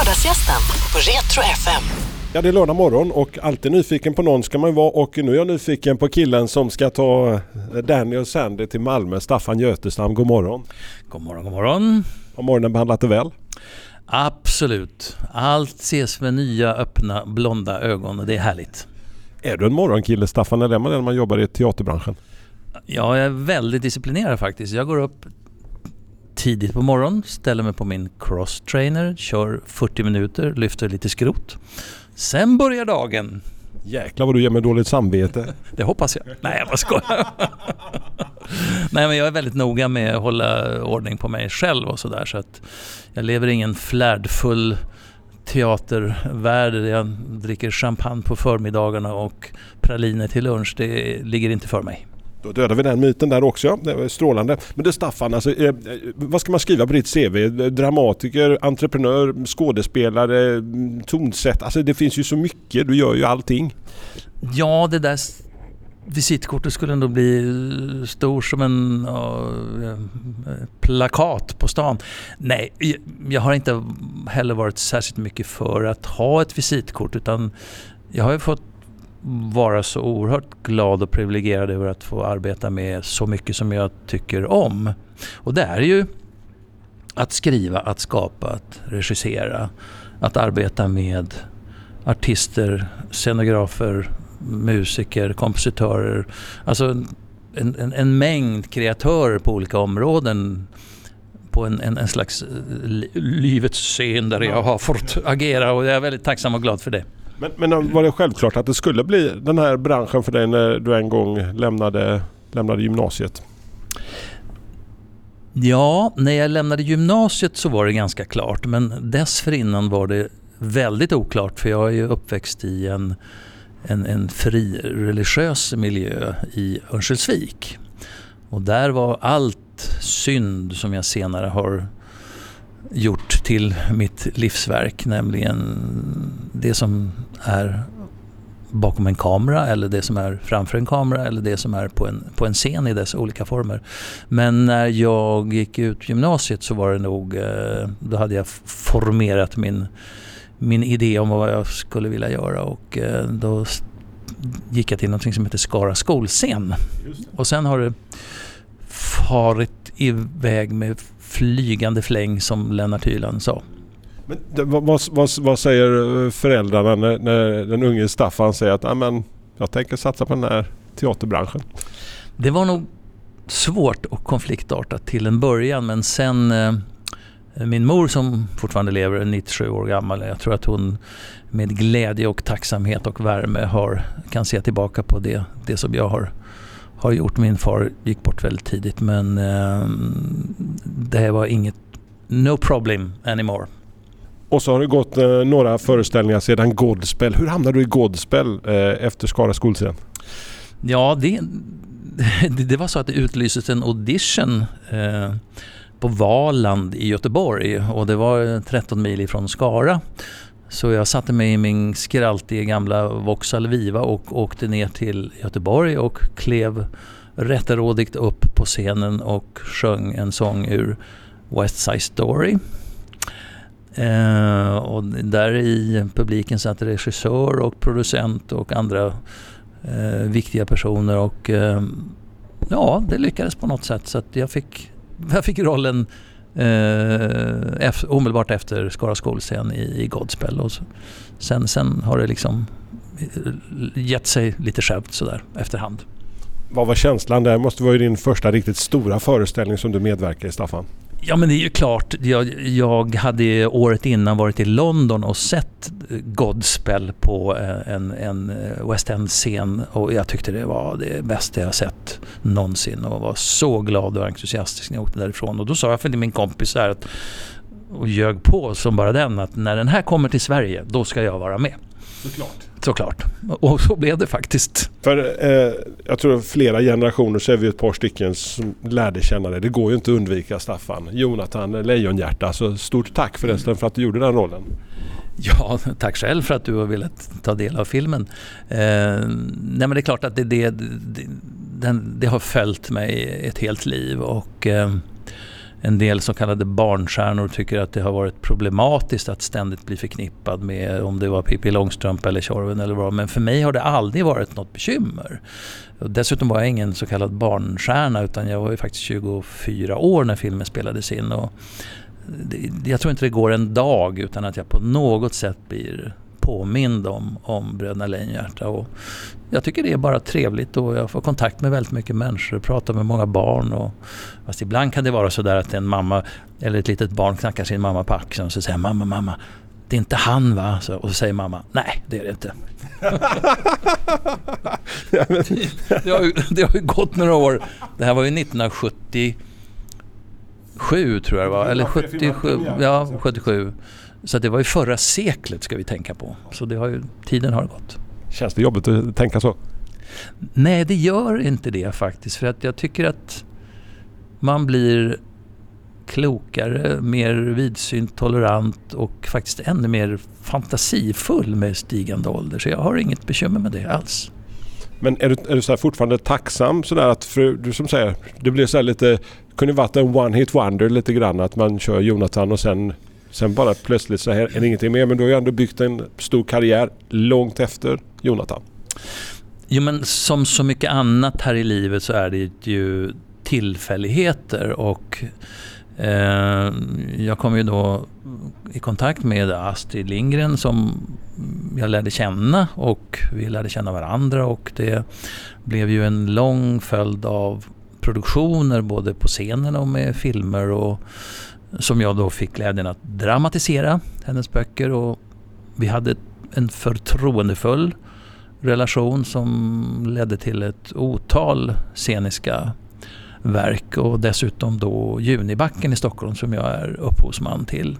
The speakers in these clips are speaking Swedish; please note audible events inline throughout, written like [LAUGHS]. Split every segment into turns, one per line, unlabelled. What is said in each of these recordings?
Lördagsgästen på Retro FM.
Ja, det är lördag morgon och alltid nyfiken på någon ska man ju vara och nu är jag nyfiken på killen som ska ta eh, Danny och Sandy till Malmö, Staffan Götestam. God morgon!
God morgon, god morgon!
Har morgonen behandlat dig väl?
Absolut. Allt ses med nya öppna blonda ögon och det är härligt.
Är du en morgonkille Staffan eller är man det när man jobbar i teaterbranschen?
Jag är väldigt disciplinerad faktiskt. Jag går upp tidigt på morgonen, ställer mig på min crosstrainer, kör 40 minuter, lyfter lite skrot. Sen börjar dagen.
Jäklar vad du ger mig dåligt samvete. [LAUGHS]
Det hoppas jag. Nej, jag bara skojar. [LAUGHS] Nej, men jag är väldigt noga med att hålla ordning på mig själv och sådär. Så att jag lever i ingen flärdfull teatervärld där jag dricker champagne på förmiddagarna och praliner till lunch. Det ligger inte för mig.
Då dödar vi den myten där också. Det var strålande. Men du Staffan, alltså, eh, vad ska man skriva på ditt CV? Dramatiker, entreprenör, skådespelare, tonsätt. Alltså det finns ju så mycket. Du gör ju allting.
Ja, det där visitkortet skulle ändå bli eh, stor som en uh, plakat på stan. Nej, jag har inte heller varit särskilt mycket för att ha ett visitkort utan jag har ju fått vara så oerhört glad och privilegierad över att få arbeta med så mycket som jag tycker om. Och det är ju att skriva, att skapa, att regissera, att arbeta med artister, scenografer, musiker, kompositörer. Alltså en, en, en mängd kreatörer på olika områden på en, en, en slags eh, li- livets scen där jag har fått agera och jag är väldigt tacksam och glad för det.
Men, men eh, var det självklart att det skulle bli den här branschen för dig när du en gång lämnade, lämnade gymnasiet?
Ja, när jag lämnade gymnasiet så var det ganska klart men dessförinnan var det väldigt oklart för jag är ju uppväxt i en, en, en fri religiös miljö i Örnsköldsvik. Och där var allt synd som jag senare har gjort till mitt livsverk, nämligen det som är bakom en kamera eller det som är framför en kamera eller det som är på en, på en scen i dess olika former. Men när jag gick ut gymnasiet så var det nog, eh, då hade jag formerat min, min idé om vad jag skulle vilja göra och eh, då gick jag till något som heter Skara skolscen. Och sen har det farit iväg med flygande fläng som Lennart Hyland sa.
Men det, vad, vad, vad, säger eh, föräldrarna när, när den unge Staffan säger att "Ah, men, jag tänker satsa på den här teaterbranschen?
Det var nog svårt och konfliktartat till en början men sen eh, min mor som fortfarande lever, är 97 år gammal, jag tror att hon med glädje och tacksamhet och värme har, kan se tillbaka på det, det som jag har, har gjort. Min far gick bort väldigt tidigt men eh, det var inget, no problem anymore.
Och så har det gått eh, några föreställningar sedan Godspell. Hur hamnade du i Godspell eh, efter Skara skolscen?
Ja, [LAUGHS] det, det, var så att det utlystes en audition eh, på Valand i Göteborg och det var eh, 13 mil ifrån Skara. Så jag satte mig i min skraltiga gamla Vauxhall Viva och åkte ner till Göteborg och klev rätterådigt upp på scenen och sjöng en sång ur West Side Story. Eh, och där i publiken satt regissör och producent och andra eh, viktiga personer och eh, ja, det lyckades på något sätt så att jag fick, [LAUGHS] jag fick rollen eh, efter, omedelbart efter Skara skolscen i, i Godspell och så, sen, sen har det liksom eh, gett sig lite självt sådär efterhand.
Vad var känslan där? måste vara din första riktigt stora föreställning som du medverkar i Staffan.
Ja men det är ju klart, jag, jag hade året innan varit i London och sett Godspell på eh, en, en eh, West End-scen och jag tyckte det var det bästa jag sett någonsin och var så glad och entusiastisk när jag åkte därifrån. Och då sa jag till min kompis här att, och ljög på som bara den att när den här kommer till Sverige då ska jag vara med.
Såklart.
Såklart. Och så blev det faktiskt.
För eh, jag tror flera generationer så är vi ett par stycken som lärde känna dig. Det går ju inte att undvika Staffan. Jonathan Lejonhjärta. Så stort tack förresten för att du gjorde den rollen.
Ja, tack själv för att du har velat ta del av filmen. Eh, nej men det är klart att det, det, det, den, det har följt mig ett helt liv och eh, en del så kallade barnstjärnor tycker att det har varit problematiskt att ständigt bli förknippad med om det var Pippi Långstrump eller Tjorven eller vad Men för mig har det aldrig varit något bekymmer. Dessutom var jag ingen så kallad barnstjärna utan jag var ju faktiskt 24 år när filmen spelades in. Och jag tror inte det går en dag utan att jag på något sätt blir påmind om, om Bröderna Lejonhjärta. Och jag tycker det är bara trevligt och jag får kontakt med väldigt mycket människor, pratar med många barn. Och, fast ibland kan det vara så där att en mamma eller ett litet barn knackar sin mamma på axeln och så säger mamma, mamma, det är inte han va? Så, och så säger mamma, nej det är det inte. [LAUGHS] [LAUGHS] det, har ju, det har ju gått några år. Det här var ju 1977 tror jag det var, eller 77, ja 77. Så det var ju förra seklet ska vi tänka på. Så det har ju, tiden har gått.
Känns det jobbigt att tänka så?
Nej, det gör inte det faktiskt. För att jag tycker att man blir klokare, mer vidsynt, tolerant och faktiskt ännu mer fantasifull med stigande ålder. Så jag har inget bekymmer med det alls.
Men är du, är du så fortfarande tacksam sådär att, för, du som säger, det blir så lite, kunde varit en one hit wonder lite grann att man kör Jonathan och sen Sen bara plötsligt så här är det ingenting mer. Men du har ju ändå byggt en stor karriär långt efter Jonathan.
Jo men som så mycket annat här i livet så är det ju tillfälligheter och eh, jag kom ju då i kontakt med Astrid Lindgren som jag lärde känna och vi lärde känna varandra och det blev ju en lång följd av produktioner både på scenen och med filmer och som jag då fick glädjen att dramatisera hennes böcker och vi hade en förtroendefull relation som ledde till ett otal sceniska verk och dessutom då Junibacken i Stockholm som jag är upphovsman till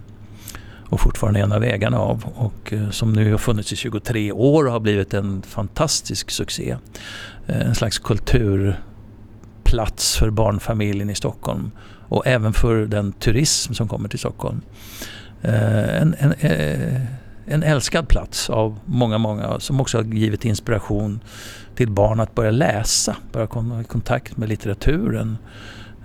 och fortfarande en av ägarna av och eh, som nu har funnits i 23 år och har blivit en fantastisk succé. Eh, en slags kulturplats för barnfamiljen i Stockholm och även för den turism som kommer till Stockholm. Eh, en, en, eh, en älskad plats av många, många som också har givit inspiration till barn att börja läsa, börja komma i kontakt med litteraturen.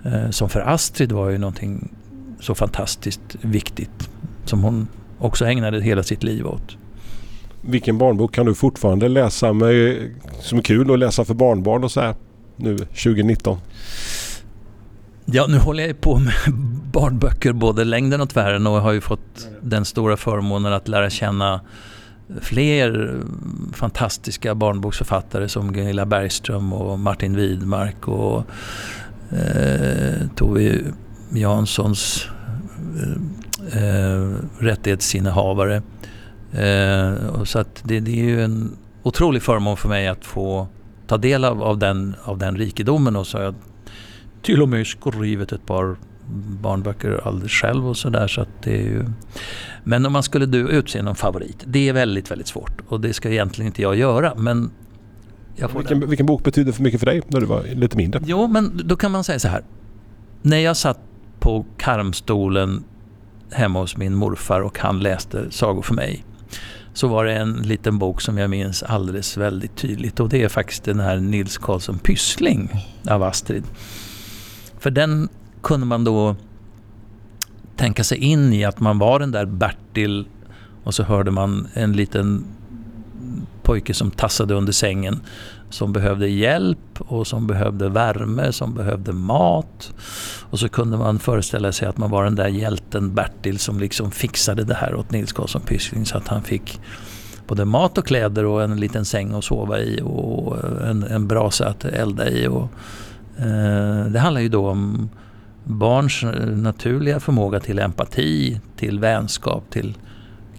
Eh, som för Astrid var ju någonting så fantastiskt viktigt som hon också ägnade hela sitt liv åt.
Vilken barnbok kan du fortfarande läsa med, som är kul att läsa för barnbarn och så här nu 2019?
Ja, nu håller jag på med [LAUGHS] barnböcker både längden och tvären och har ju fått den stora förmånen att lära känna fler fantastiska barnboksförfattare som Gunilla Bergström och Martin Widmark och eh, Tove Janssons eh, eh rättighetsinnehavare. Eh, så att det, det, är ju en otrolig förmån för mig att få ta del av, av, den, av den rikedomen och så har jag till och med skrivit ett par barnböcker alldeles själv och sådär. Så att det är ju... Men om man skulle du utse någon favorit, det är väldigt, väldigt svårt. Och det ska egentligen inte jag göra. Men
jag vilken, vilken, bok betyder för mycket för dig när du var lite mindre?
Jo, men då kan man säga så här. När jag satt på karmstolen hemma hos min morfar och han läste sagor för mig. Så var det en liten bok som jag minns alldeles väldigt tydligt och det är faktiskt den här Nils Karlsson Pyssling av Astrid. För den kunde man då tänka sig in i att man var den där Bertil och så hörde man en liten pojke som tassade under sängen som behövde hjälp och som behövde värme, som behövde mat. Och så kunde man föreställa sig att man var den där hjälten Bertil som liksom fixade det här åt Nils Karlsson Pyssling så att han fick både mat och kläder och en liten säng att sova i och en, en brasa att elda i. Och, Eh, det handlar ju då om barns eh, naturliga förmåga till empati, till vänskap, till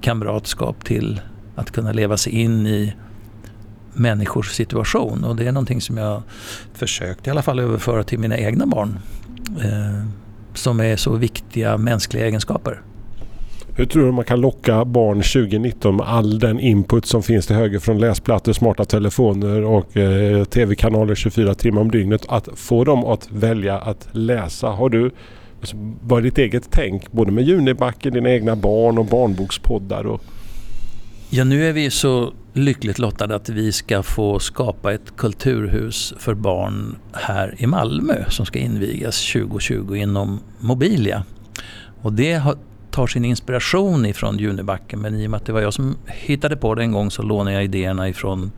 kamratskap, till att kunna leva sig in i människors situation. Och det är någonting som jag försökt i alla fall överföra till mina egna barn. Eh, som är så viktiga mänskliga egenskaper.
Hur tror du man kan locka barn 2019 med all den input som finns till höger från läsplattor, smarta telefoner och eh, tv-kanaler 24 timmar om dygnet att få dem att välja att läsa? Har du alltså, vad är ditt eget tänk både med Junibacken, dina egna barn och barnbokspoddar? Och...
Ja, nu är vi så lyckligt lottade att vi ska få skapa ett kulturhus för barn här i Malmö som ska invigas 2020 inom Mobilia. Och det tar sin inspiration ifrån Junibacken men i och med att det var jag som hittade på det en gång så lånar jag idéerna ifrån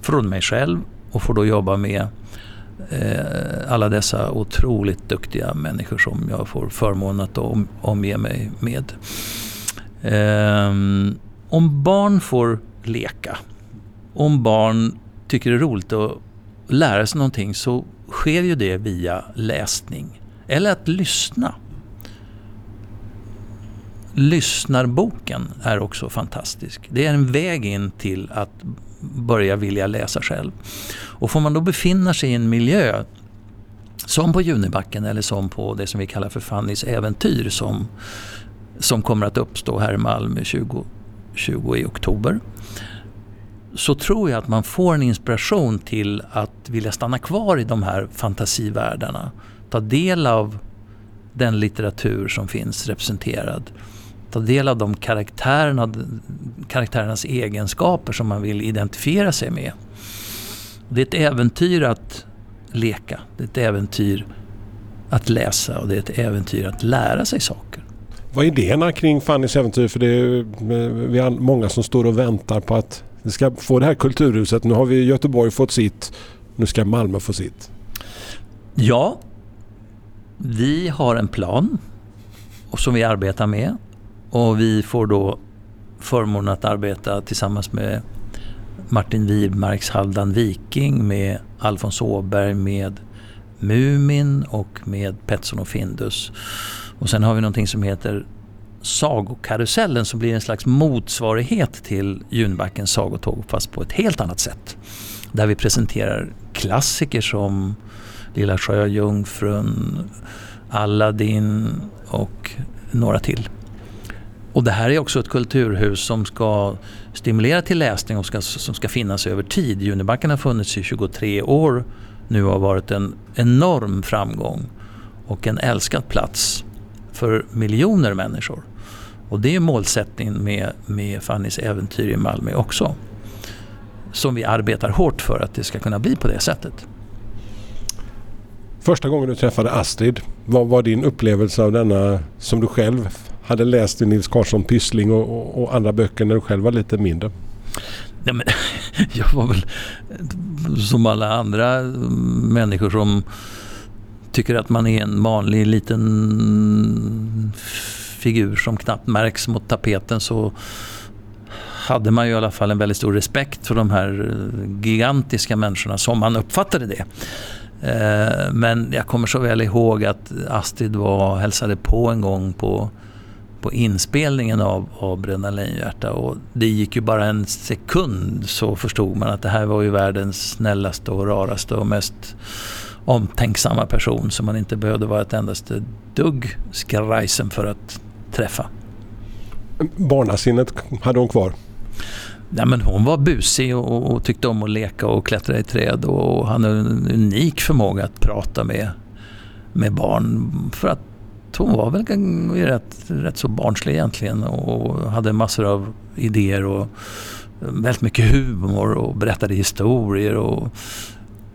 från mig själv och får då jobba med eh, alla dessa otroligt duktiga människor som jag får förmånen att om, omge mig med. Eh, om barn får leka, om barn tycker det är roligt att lära sig någonting så sker ju det via läsning eller att lyssna. Lyssnarboken är också fantastisk. Det är en väg in till att börja vilja läsa själv. Och får man då befinna sig i en miljö som på Junibacken eller som på det som vi kallar för Fannys äventyr som, som kommer att uppstå här i Malmö 20, 20 i oktober så tror jag att man får en inspiration till att vilja stanna kvar i de här fantasivärldarna. Ta del av den litteratur som finns representerad ta del av de karaktärerna, karaktärernas egenskaper som man vill identifiera sig med. Det är ett äventyr att leka, det är ett äventyr att läsa och det är ett äventyr att lära sig saker.
Vad är idéerna kring Fannys äventyr? För det är vi är många som står och väntar på att vi ska få det här kulturhuset. Nu har vi Göteborg fått sitt, nu ska Malmö få sitt.
Ja, vi har en plan som vi arbetar med och vi får då förmånen att arbeta tillsammans med Martin Wirmarks Halvdan Viking, med Alfons Åberg, med Mumin och med Petson och Findus. Och sen har vi någonting som heter Sagokarusellen som blir en slags motsvarighet till Junbackens sagotåg fast på ett helt annat sätt. Där vi presenterar klassiker som Lilla Sjöjungfrun, Aladdin och några till. Och det här är också ett kulturhus som ska stimulera till läsning och ska, som ska finnas över tid. Junibacken har funnits i 23 år nu har varit en enorm framgång och en älskad plats för miljoner människor. Och det är målsättningen med, med Fannys äventyr i Malmö också. Som vi arbetar hårt för att det ska kunna bli på det sättet.
Första gången du träffade Astrid, vad var din upplevelse av denna som du själv hade läst i Nils Karlsson Pyssling och, och, och, andra böcker när du själv var lite mindre?
Ja, men, [LAUGHS] jag var väl som alla andra mm, människor som tycker att man är en vanlig liten figur som knappt märks mot tapeten så hade man ju i alla fall en väldigt stor respekt för de här eh, gigantiska människorna som man uppfattade det. Eh, men jag kommer så väl ihåg att Astrid var hälsade på en gång på på inspelningen av, av Bröderna Lejonhjärta och det gick ju bara en sekund så förstod man att det här var ju världens snällaste och raraste och mest omtänksamma person som man inte behövde vara ett endaste dugg skrajsen för att träffa.
Barnasinnet hade hon kvar?
Ja, men hon var busig och, och, tyckte om att leka och klättra i träd och hade en unik förmåga att prata med, med barn. För att hon var väl rätt, rätt så barnslig egentligen och hade massor av idéer och eh, väldigt mycket humor och berättade historier. Och,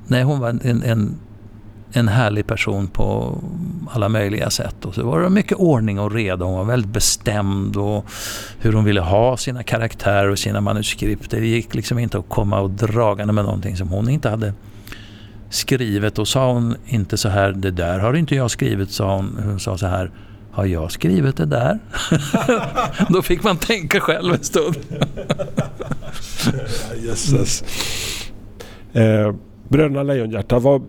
nej, hon var en, en, en härlig person på alla möjliga sätt. Och så var det mycket ordning och reda. Hon var väldigt bestämd och hur hon ville ha sina karaktärer och sina manuskript. Det gick liksom inte att komma och dragande med någonting som hon inte hade skrivet och sa hon inte så här, det där har inte jag skrivit, sa hon. Hon sa så här, har jag skrivit det där? [LAUGHS] Då fick man tänka själv en stund. [LAUGHS]
Jösses. Eh, Bröderna Lejonhjärta, vad,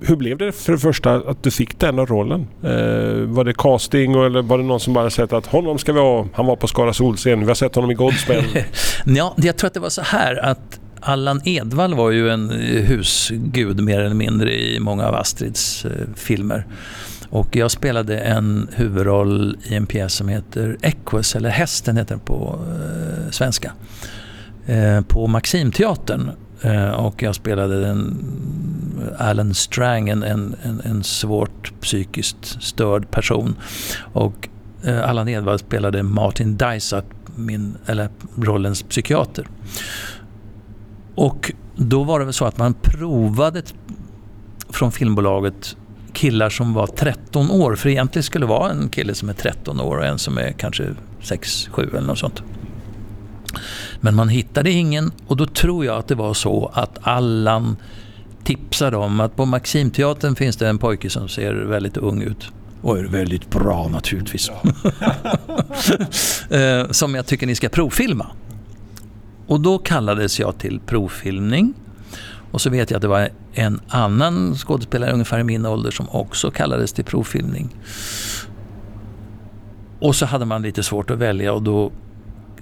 hur blev det för det första att du fick den rollen? Eh, var det casting eller var det någon som bara sett att honom ska vi ha, han var på Skara Solscen, vi har sett honom i Godspell? [LAUGHS]
ja, jag tror att det var så här att Allan Edwall var ju en eh, husgud mer eller mindre i många av Astrids eh, filmer. Och jag spelade en huvudroll i en pjäs som heter Equus, eller Hästen heter den på eh, svenska. Eh, på Maximteatern. Eh, och jag spelade den Alan Strang, en, en, en svårt psykiskt störd person. Och eh, Allan Edwall spelade Martin Dysart min, eller rollens psykiater. Och då var det väl så att man provade från filmbolaget killar som var 13 år. För egentligen skulle det vara en kille som är 13 år och en som är kanske 6-7 eller något sånt. Men man hittade ingen och då tror jag att det var så att Allan tipsade om att på Maximteatern finns det en pojke som ser väldigt ung ut. Och är väldigt bra naturligtvis. [LAUGHS] Eh, som jag tycker ni ska provfilma. Och då kallades jag till provfilmning. Och så vet jag att det var en annan skådespelare ungefär i min ålder som också kallades till provfilmning. Och så hade man lite svårt att välja och då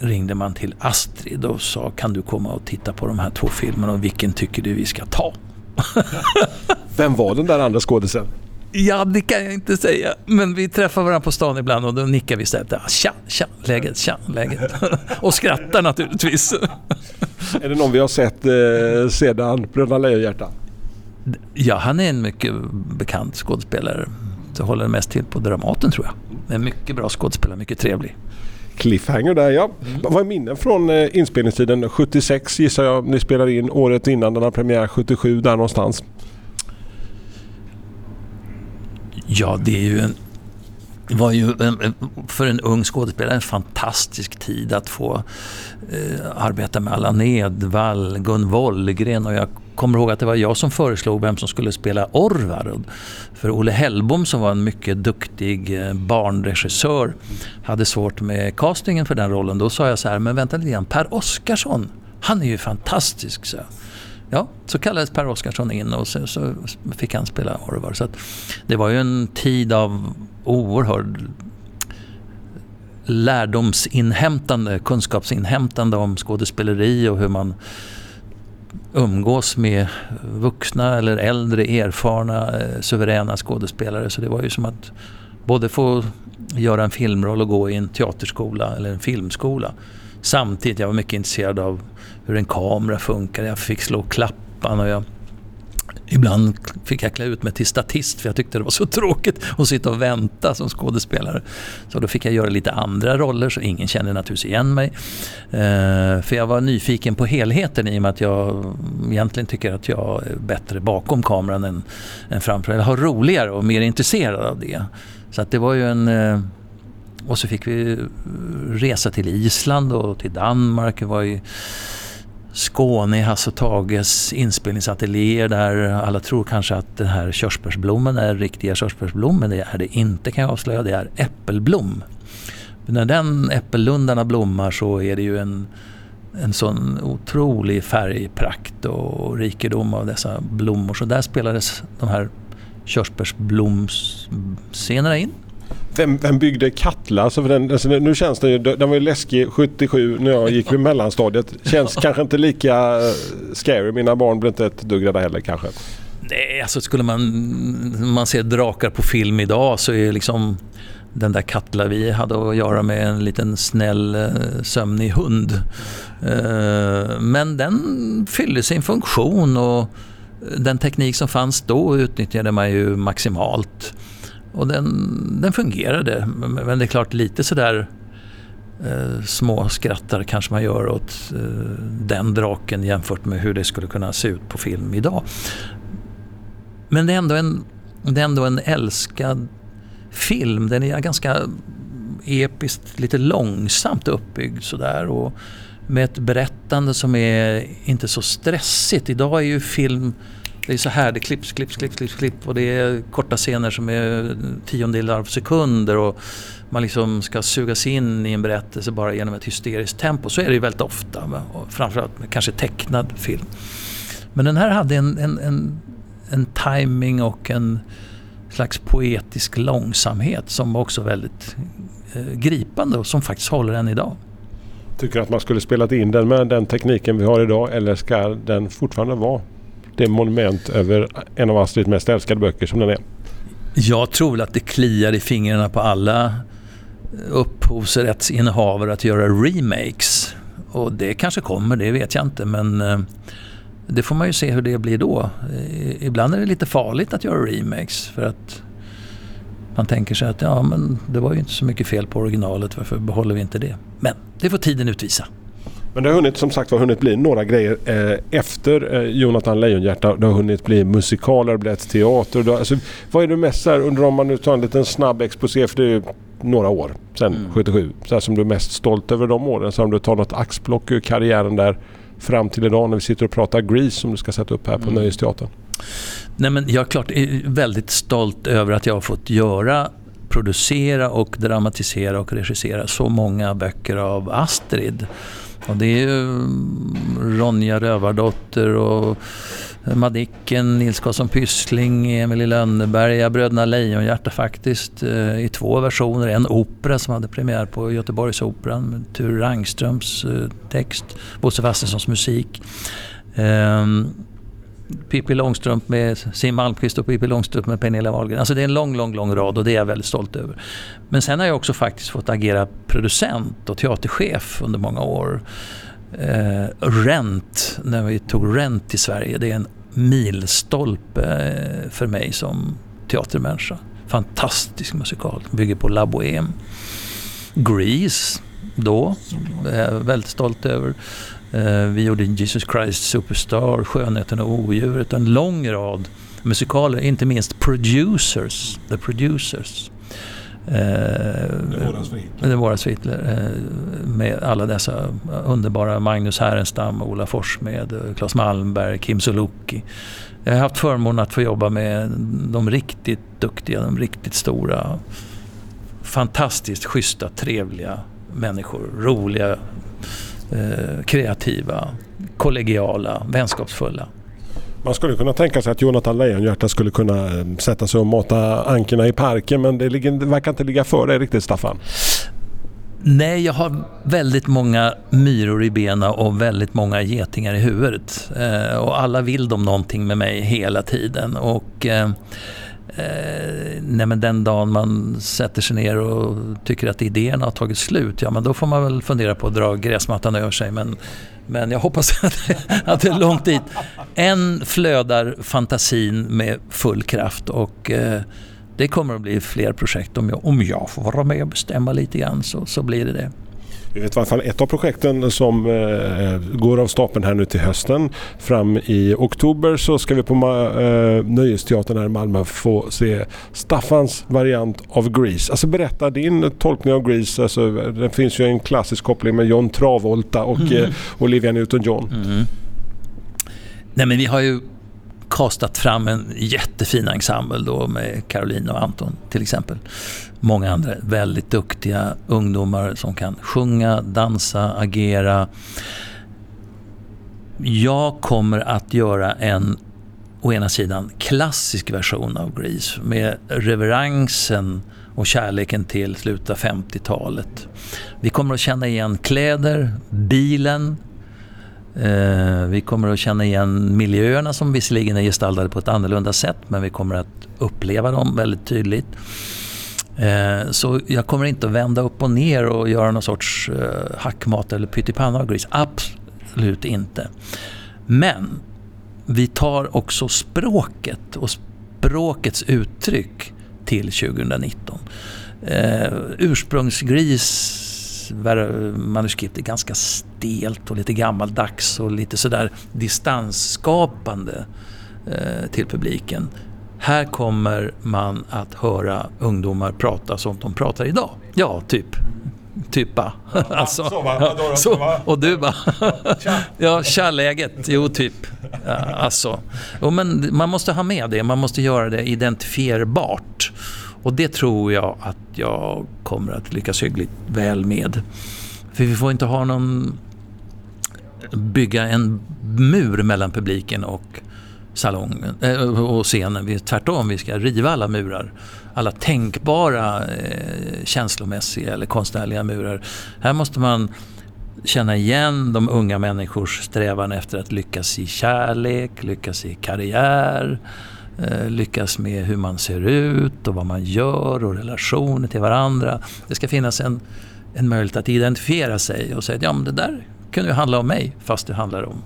ringde man till Astrid och sa kan du komma och titta på de här två filmerna och vilken tycker du vi ska ta? [LAUGHS]
Vem var den där andra skådisen?
Ja, det kan jag inte säga. Men vi träffar varandra på stan ibland och då nickar vi så här. Tja, tja, läget, tja, läget. [LAUGHS] och skrattar naturligtvis. [LAUGHS]
Är det någon vi har sett eh, sedan Bröderna Lejonhjärta?
Ja, han är en mycket bekant skådespelare. Det håller mest till på Dramaten tror jag. En mycket bra skådespelare, mycket trevlig.
Cliffhanger där ja. Mm. Vad är minnen från eh, inspelningstiden? 76 gissar jag ni spelade in året innan den har premiär 77 där någonstans.
Ja, det är ju en var ju för en ung skådespelare en fantastisk tid att få eh, arbeta med Allan Edwall, Gun Wollgren och jag kommer ihåg att det var jag som föreslog vem som skulle spela Orvar. För Olle Hellbom som var en mycket duktig eh, barnregissör hade svårt med castingen för den rollen. Då sa jag så här, men vänta lite grann, Per Oscarsson, han är ju fantastisk. Så. Ja, så kallades Per Oscarsson in och så, så fick han spela Orvar. Så det var ju en tid av oerhörd lärdomsinhämtande, kunskapsinhämtande om skådespeleri och hur man umgås med vuxna eller äldre erfarna eh, suveräna skådespelare. Så det var ju som att både få göra en filmroll och gå i en teaterskola eller en filmskola. Samtidigt, jag var mycket intresserad av hur en kamera funkar. Jag fick slå klappan och jag Ibland fick jag klä ut mig till statist för jag tyckte det var så [LAUGHS] tråkigt att sitta och vänta som skådespelare. Så då fick jag göra lite andra roller så ingen kände naturligtvis igen mig. Eh, för jag var nyfiken på helheten i och med att jag egentligen tycker att jag är bättre bakom kameran än, än framför. Jag har roligare och mer intresserad av det. Så att det var ju en... Eh, och så fick vi resa till Island och till Danmark. Det var ju Skåne i Hasse och Tages inspelningsateljéer där alla tror kanske att den här körsbärsblommen är riktiga körsbärsblom men det är det inte kan jag avslöja. Det är äppelblom. när den äppellundarna blommar så är det ju en, en sån otrolig färgprakt och rikedom av dessa blommor. Så där spelades de här körsbärsblomsscenerna in.
Vem, vem byggde Katla? Alltså för den, alltså nu känns den ju, den var ju läskig 77 när jag gick vid mellanstadiet. Känns kanske inte lika eh, scary. Mina barn blir inte ett dugg rädda heller kanske.
Nej, alltså skulle man, man ser drakar på film idag så är liksom den där Katla vi hade att göra med en liten snäll eh, sömnig hund. Eh, men den fyllde sin funktion och den teknik som fanns då utnyttjade man ju maximalt. Och den, den fungerade. Men det är klart lite sådär eh, små skrattar kanske man gör åt eh, den draken jämfört med hur det skulle kunna se ut på film idag. Men det är ändå en, det är ändå en älskad film. Den är ganska episkt, lite långsamt uppbyggd sådär. Och med ett berättande som är inte så stressigt. Idag är ju film det är så här, det klipps, klipps, klipps, klipps, klipps och det är korta scener som är tiondelar av sekunder och man liksom ska sugas in i en berättelse bara genom ett hysteriskt tempo. Så är det ju väldigt ofta, framförallt med kanske tecknad film. Men den här hade en, en, en, en timing och en slags poetisk långsamhet som var också väldigt eh, gripande och som faktiskt håller än idag.
Tycker du att man skulle spelat in den med den tekniken vi har idag eller ska den fortfarande vara det monument över en av Astrids mest älskade böcker som den är.
Jag tror väl att det kliar i fingrarna på alla upphovsrättsinnehavare att göra remakes. Och det kanske kommer, det vet jag inte men eh, det får man ju se hur det blir då. Eh, ibland är det lite farligt att göra remakes för att man tänker sig att ja, men det var ju inte så mycket fel på originalet, varför behåller vi inte det? Men det får tiden utvisa.
Men det har hunnit som sagt var hunnit bli några grejer eh, efter eh, Jonathan Lejonhjärta. Det har hunnit bli musikaler, det blivit teater. Det, alltså, vad är det mest så här, under om man nu tar en liten snabb exposé för det är ju några år sedan mm. 77. Så här, som du är mest stolt över de åren. Så om du tar något axplock ur karriären där fram till idag när vi sitter och pratar Grease som du ska sätta upp här på mm. Nöjesteatern.
Nej men jag är klart är väldigt stolt över att jag har fått göra producera och dramatisera och regissera så många böcker av Astrid. Och det är ju mm, Ronja Rövardotter och Madicken, Nils Karlsson Pyssling, Emil Lönneberga, Bröderna Lejonhjärta faktiskt eh, i två versioner. En opera som hade premiär på Göteborgsoperan med Ture Rangströms eh, text, Bosse Wastensons musik. Um, Pippi Långstrump med Siw Malmkvist och Pippi Långstrump med Pernilla Wahlgren. Alltså det är en lång, lång, lång rad och det är jag väldigt stolt över. Men sen har jag också faktiskt fått agera producent och teaterchef under många år. Eh, Rent, när vi tog Rent i Sverige, det är en milstolpe eh, för mig som teatermänniska. Fantastisk musikal, bygger på La Bohème. Grease, då, är jag väldigt stolt över. Eh, vi gjorde Jesus Christ Superstar, Skönheten och odjuret, en lång rad musikaler, inte minst Producers, The Producers. Var våra svitler. Med alla dessa underbara Magnus Härenstam, Ola Forssmed, Claes Malmberg, Kim Sulocki. Jag har haft förmånen att få jobba med de riktigt duktiga, de riktigt stora, fantastiskt schyssta, trevliga människor. Roliga, Eh, kreativa, kollegiala, vänskapsfulla.
Man skulle kunna tänka sig att Jonathan Lejonhjärta skulle kunna eh, sätta sig och mata ankerna i parken men det, ligger, det verkar inte ligga för dig riktigt Staffan.
Nej, jag har väldigt många myror i benen och väldigt många getingar i huvudet. Eh, och alla vill de någonting med mig hela tiden. Och eh, Eh, nej men den dagen man sätter sig ner och tycker att idéerna har tagit slut, ja men då får man väl fundera på att dra gräsmattan över sig. Men, men jag hoppas [LAUGHS] att, att det är långt dit. Än flödar fantasin med full kraft och eh, det kommer att bli fler projekt. Om jag, om jag får vara med och bestämma lite grann så, så blir det det.
Vi vet i alla fall ett av projekten som eh, går av stapeln här nu till hösten. Fram i oktober så ska vi på eh, Nöjesteatern här i Malmö få se Staffans variant av Grease. Alltså berätta din tolkning av Grease. Alltså, det finns ju en klassisk koppling med John Travolta och mm. eh, Olivia Newton-John. Mm.
Nej men vi har ju kastat fram en jättefin ensemble då med Caroline och Anton till exempel. Många andra väldigt duktiga ungdomar som kan sjunga, dansa, agera. Jag kommer att göra en, å ena sidan, klassisk version av Grease med reverensen och kärleken till slutet av 50-talet. Vi kommer att känna igen kläder, bilen, Eh, vi kommer att känna igen miljöerna som visserligen är gestaltade på ett annorlunda sätt men vi kommer att uppleva dem väldigt tydligt. Eh, så jag kommer inte att vända upp och ner och göra någon sorts eh, hackmat eller pyttipanna av gris. Absolut inte. Men vi tar också språket och språkets uttryck till 2019. Eh, ursprungsgris manuskript är ganska stelt och lite gammaldags och lite sådär distansskapande eh, till publiken. Här kommer man att höra ungdomar prata som de pratar idag. Ja, typ. Typa. [LAUGHS] alltså, så, va? så, och du bara... [LAUGHS] ja, tja läget. Jo, typ. alltså. Och men man måste ha med det. Man måste göra det identifierbart. Och det tror jag att jag kommer att lyckas hyggligt väl med. För vi får inte ha någon... bygga en mur mellan publiken och salongen eh, och scenen. Vi, tvärtom, vi ska riva alla murar. Alla tänkbara eh, känslomässiga eller konstnärliga murar. Här måste man känna igen de unga människors strävan efter att lyckas i kärlek, lyckas i karriär, Eh, lyckas med hur man ser ut och vad man gör och relationer till varandra. Det ska finnas en, en möjlighet att identifiera sig och säga att ja, men det där kunde ju handla om mig fast det handlar om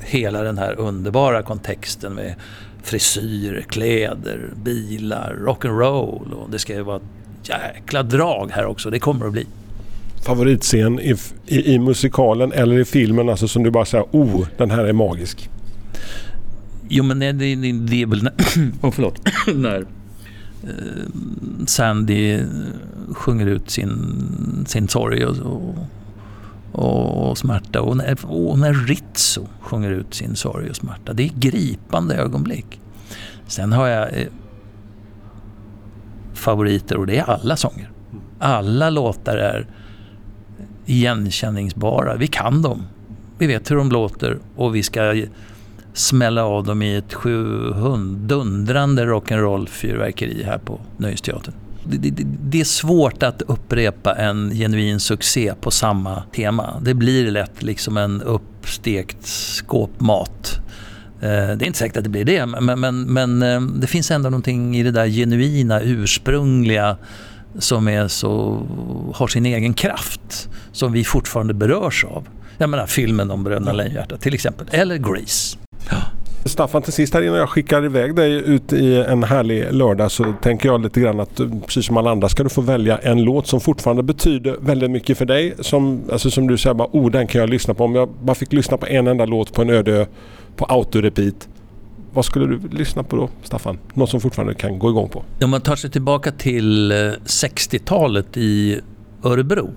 hela den här underbara kontexten med frisyrer, kläder, bilar, rock'n'roll och det ska ju vara ett jäkla drag här också. Det kommer att bli.
Favoritscen i, i, i musikalen eller i filmen alltså som du bara säger oh den här är magisk?
Jo men det, det, det är väl när, [CLEARS THROAT] oh, förlåt, [CLEARS THROAT] när eh, Sandy sjunger ut sin, sin sorg och, och, och smärta. Och när, och när Rizzo sjunger ut sin sorg och smärta. Det är gripande ögonblick. Sen har jag eh, favoriter och det är alla sånger. Alla låtar är igenkänningsbara. Vi kan dem. Vi vet hur de låter och vi ska smälla av dem i ett dundrande rock'n'roll fyrverkeri här på Nöjesteatern. Det, det, det, är svårt att upprepa en genuin succé på samma tema. Det blir lätt liksom en uppstekt skåpmat. Eh, det är inte säkert att det blir det, men, men, men eh, det finns ändå någonting i det där genuina, ursprungliga som är så, har sin egen kraft, som vi fortfarande berörs av. Jag menar filmen om Bröderna Lejonhjärta till exempel, eller Grease.
Staffan, till sist här innan jag skickar iväg dig ut i en härlig lördag så tänker jag lite grann att eh, precis som alla andra ska du få välja en låt som fortfarande betyder väldigt mycket för dig. Som, alltså som du säger, bara, oh den kan jag lyssna på. Om jag bara fick lyssna på en enda låt på en öde ö på autorepeat. Vad skulle du lyssna på då, Staffan? Något som fortfarande kan gå igång på?
Om man tar sig tillbaka till eh, 60-talet i Örebro.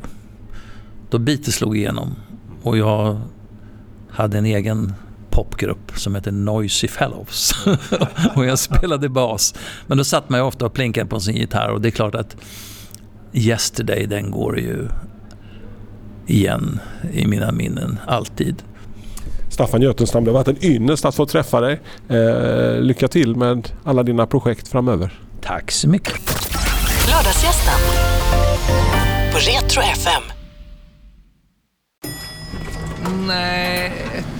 Då Beatles slog igenom och jag hade en egen popgrupp som heter Noisy Fellows. [LAUGHS] och jag spelade bas. Men då satt man ju ofta och plinkade på sin gitarr och det är klart att Yesterday den går ju igen i mina minnen, alltid.
Staffan Götenstam, det har varit en ynnest att få träffa dig. Eh, lycka till med alla dina projekt framöver.
Tack så mycket.
Lördagsgästen på Retro FM.
Nej.